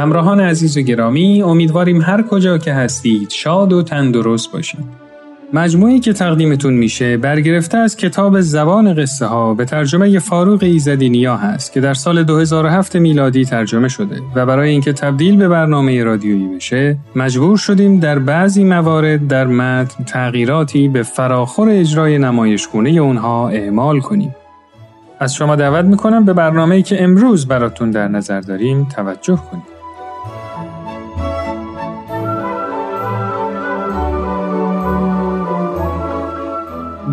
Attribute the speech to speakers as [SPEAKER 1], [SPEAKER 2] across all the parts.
[SPEAKER 1] همراهان عزیز و گرامی امیدواریم هر کجا که هستید شاد و تندرست باشید. مجموعی که تقدیمتون میشه برگرفته از کتاب زبان قصه ها به ترجمه فاروق ایزدی نیا هست که در سال 2007 میلادی ترجمه شده و برای اینکه تبدیل به برنامه رادیویی بشه مجبور شدیم در بعضی موارد در متن تغییراتی به فراخور اجرای نمایشگونه اونها اعمال کنیم. از شما دعوت می‌کنم به برنامه‌ای که امروز براتون در نظر داریم توجه کنید.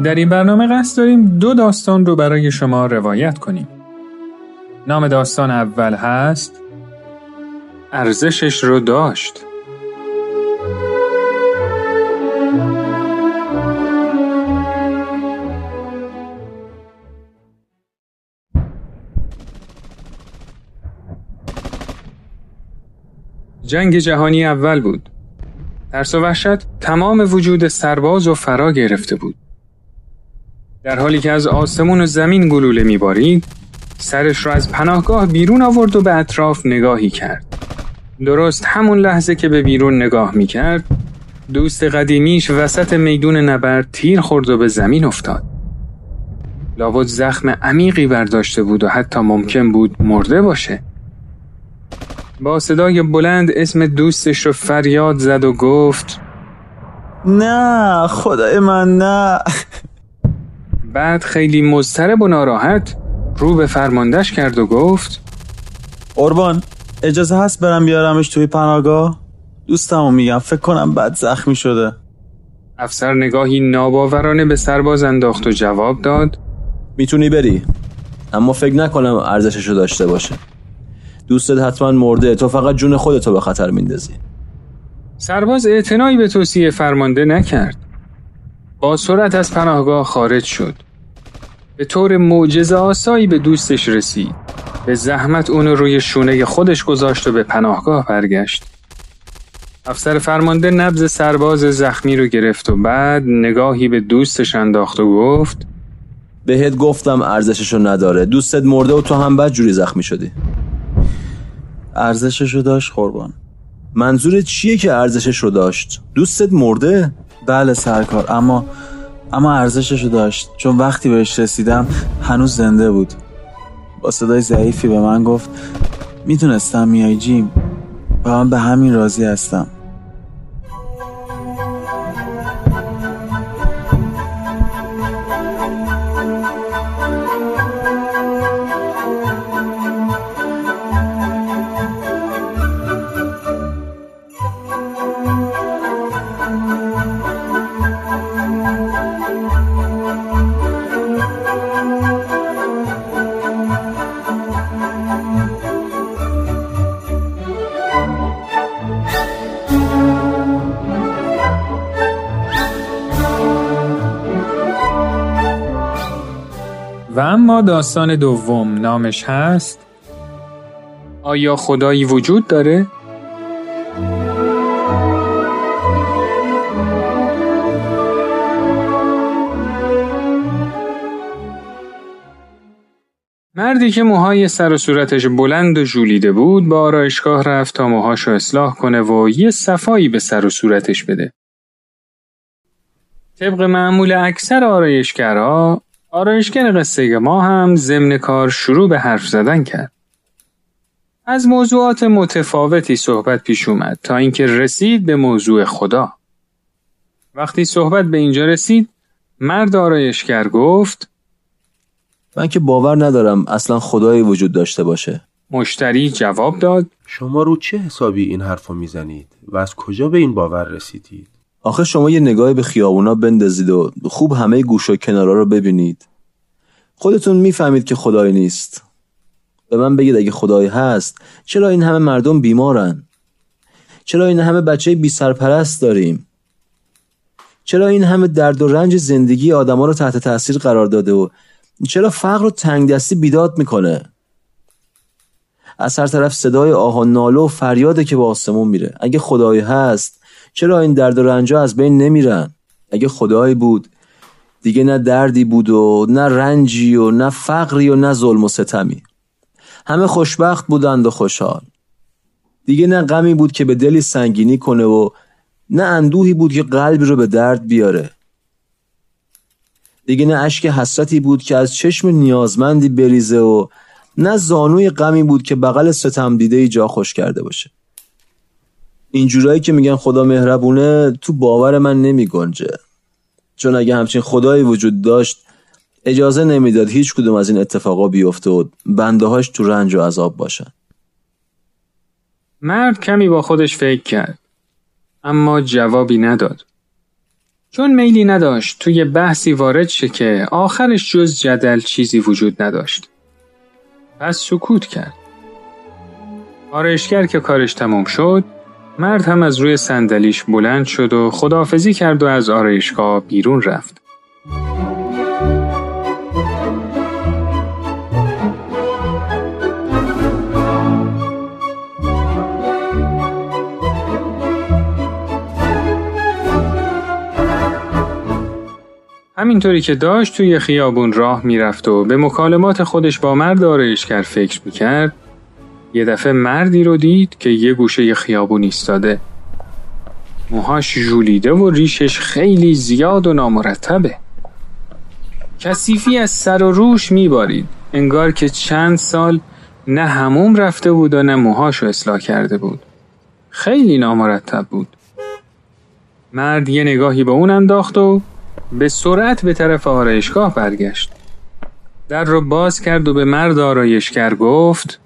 [SPEAKER 1] در این برنامه قصد داریم دو داستان رو برای شما روایت کنیم. نام داستان اول هست ارزشش رو داشت. جنگ جهانی اول بود. ترس و وحشت تمام وجود سرباز و فرا گرفته بود. در حالی که از آسمون و زمین گلوله میبارید سرش را از پناهگاه بیرون آورد و به اطراف نگاهی کرد. درست همون لحظه که به بیرون نگاه می‌کرد دوست قدیمیش وسط میدون نبرد تیر خورد و به زمین افتاد. لابد زخم عمیقی برداشته بود و حتی ممکن بود مرده باشه. با صدای بلند اسم دوستش رو فریاد زد و گفت
[SPEAKER 2] نه خدای من نه.
[SPEAKER 1] بعد خیلی مضطرب و ناراحت رو به فرماندهش کرد و گفت
[SPEAKER 2] قربان اجازه هست برم بیارمش توی پناهگاه؟ دوستمو میگم فکر کنم بد زخمی شده.
[SPEAKER 1] افسر نگاهی ناباورانه به سرباز انداخت و جواب داد
[SPEAKER 3] می‌تونی بری اما فکر نکنم ارزششو داشته باشه. دوستت حتما مرده تو فقط جون خودتو به خطر میندازی.
[SPEAKER 1] سرباز اعتنایی به توصیه فرمانده نکرد. با سرعت از پناهگاه خارج شد. به طور معجزه آسایی به دوستش رسید. به زحمت اونو روی شونه خودش گذاشت و به پناهگاه برگشت. افسر فرمانده نبز سرباز زخمی رو گرفت و بعد نگاهی به دوستش انداخت و گفت
[SPEAKER 3] بهت گفتم ارزششو نداره. دوستت مرده و تو هم بد جوری زخمی شدی.
[SPEAKER 2] ارزششو داشت قربان.
[SPEAKER 3] منظور چیه که ارزشش رو داشت؟ دوستت مرده؟
[SPEAKER 2] بله سرکار اما اما ارزششو داشت. چون وقتی بهش رسیدم هنوز زنده بود. با صدای ضعیفی به من گفت می‌تونستم میای جیم. و من به همین راضی هستم.
[SPEAKER 1] اما داستان دوم نامش هست آیا خدایی وجود داره؟ مردی که موهای سر و صورتش بلند و ژولیده بود با آرایشگاه رفت تا موهاشو اصلاح کنه و یه صفایی به سر و صورتش بده. طبق معمول اکثر آرایشگرها آرایشگر قصه ما هم ضمن کار شروع به حرف زدن کرد. از موضوعات متفاوتی صحبت پیش اومد تا اینکه رسید به موضوع خدا. وقتی صحبت به اینجا رسید مرد آرایشگر گفت
[SPEAKER 3] من که باور ندارم اصلا خدایی وجود داشته باشه
[SPEAKER 1] مشتری جواب داد
[SPEAKER 4] شما رو چه حسابی این حرفو می‌زنید و از کجا به این باور رسیدید
[SPEAKER 3] آخه شما یه نگاهی به خیابونا بندازید و خوب همه گوش و کنارا رو ببینید. خودتون می‌فهمید که خدایی نیست. به من بگید اگه خدایی هست چرا این همه مردم بیمارن؟ چرا این همه بچه بی سرپرست داریم؟ چرا این همه درد و رنج زندگی آدما رو تحت تاثیر قرار داده و چرا فقر و تنگ دستی بیداد می‌کنه؟ از هر طرف صدای آه و ناله و فریاده که به آسمون میره. اگه خدایی هست چرا این درد و رنجا از بین نمیرن؟ اگه خدایی بود دیگه نه دردی بود و نه رنجی و نه فقری و نه ظلم و ستمی. همه خوشبخت بودند و خوشحال. دیگه نه غمی بود که به دلی سنگینی کنه و نه اندوهی بود که قلبی رو به درد بیاره. دیگه نه اشک حسرتی بود که از چشم نیازمندی بریزه و نه زانوی غمی بود که بغل ستم دیده ای جا خوش کرده باشه. اینجورایی که میگن خدا مهربونه تو باور من نمی گنجه. چون اگه همچین خدایی وجود داشت اجازه نمی‌داد هیچ کدوم از این اتفاقا بیفته و بنده هاش تو رنج و عذاب باشن.
[SPEAKER 1] مرد کمی با خودش فکر کرد اما جوابی نداد. چون میلی نداشت توی بحثی وارد شه که آخرش جز جدل چیزی وجود نداشت. پس سکوت کرد. آرایشگر که کارش تمام شد مرد هم از روی صندلیش بلند شد و خداحافظی کرد و از آرایشگاه بیرون رفت. همینطوری که داشت توی خیابون راه می‌رفت و به مکالمات خودش با مرد آرایشگر فکر می‌کرد یه دفعه مردی رو دید که یه گوشه خیابون ایستاده. موهاش ژولیده و ریشش خیلی زیاد و نامرتبه. کثیفی از سر و روش میبارید. انگار که چند سال نه هموم رفته بود و نه موهاشو اصلاح کرده بود. خیلی نامرتب بود. مرد یه نگاهی به اون انداخت و به سرعت به طرف آرایشگاه برگشت. در رو باز کرد و به مرد آرایشگر گفت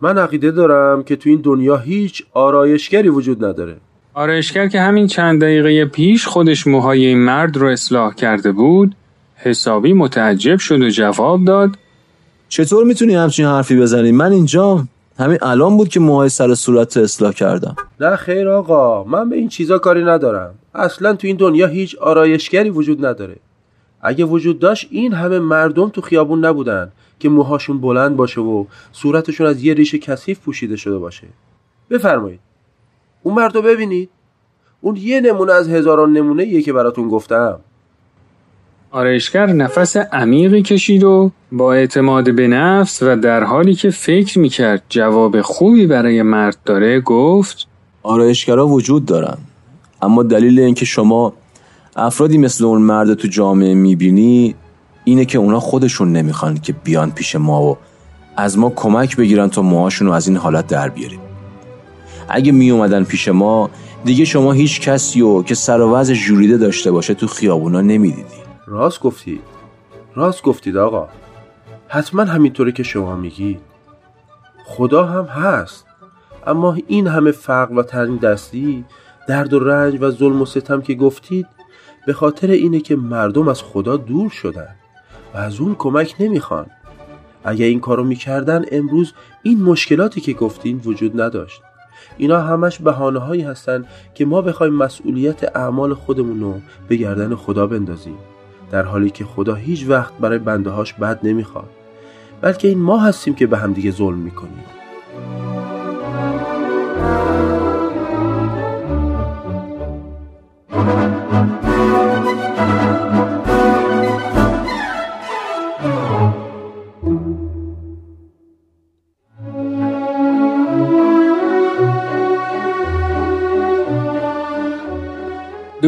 [SPEAKER 4] من عقیده دارم که تو این دنیا هیچ آرایشگری وجود نداره.
[SPEAKER 1] آرایشگر که همین چند دقیقه پیش خودش موهای این مرد رو اصلاح کرده بود حسابی متعجب شد و جواب داد
[SPEAKER 3] چطور می‌تونی همچین حرفی بزنی؟ من اینجا همین الان بود که موهای سر صورت اصلاح کردم.
[SPEAKER 4] نه خیر آقا من به این چیزا کاری ندارم. اصلا تو این دنیا هیچ آرایشگری وجود نداره. اگه وجود داشت این همه مردم تو خیابون نبودن که موهاشون بلند باشه و صورتشون از یه ریش کثیف پوشیده شده باشه. بفرمایید. اون مردو ببینید. اون یه نمونه از هزاران نمونه یه که براتون گفتم.
[SPEAKER 1] آرایشگر نفس عمیقی کشید و با اعتماد به نفس و در حالی که فکر می‌کرد جواب خوبی برای مرد داره گفت
[SPEAKER 3] آرایشگرا وجود دارن اما دلیل اینکه شما افرادی مثل اون مرد تو جامعه می‌بینی اینه که اونا خودشون نمی‌خوان که بیان پیش ما و از ما کمک بگیرن تا موهاشون رو از این حالت در بیاریم. اگه می اومدن پیش ما دیگه شما هیچ کسی و که سر و جوریده داشته باشه تو خیابونا نمی‌دیدی.
[SPEAKER 4] راست گفتید راست گفتید آقا. حتما همینطوره که شما میگید خدا هم هست. اما این همه فقر و تنگ دستی درد و رنج و ظلم و ستم که گفتید به خاطر اینه که مردم از خدا دور شدن و از اون کمک نمی‌خوان. اگه این کارو می‌کردن امروز این مشکلاتی که گفتین وجود نداشت. اینا همش بهانه هایی هستن که ما بخوایم مسئولیت اعمال خودمون رو به گردن خدا بندازیم در حالی که خدا هیچ وقت برای بنده هاش بد نمی‌خواد. بلکه این ما هستیم که به همدیگه ظلم می‌کنیم.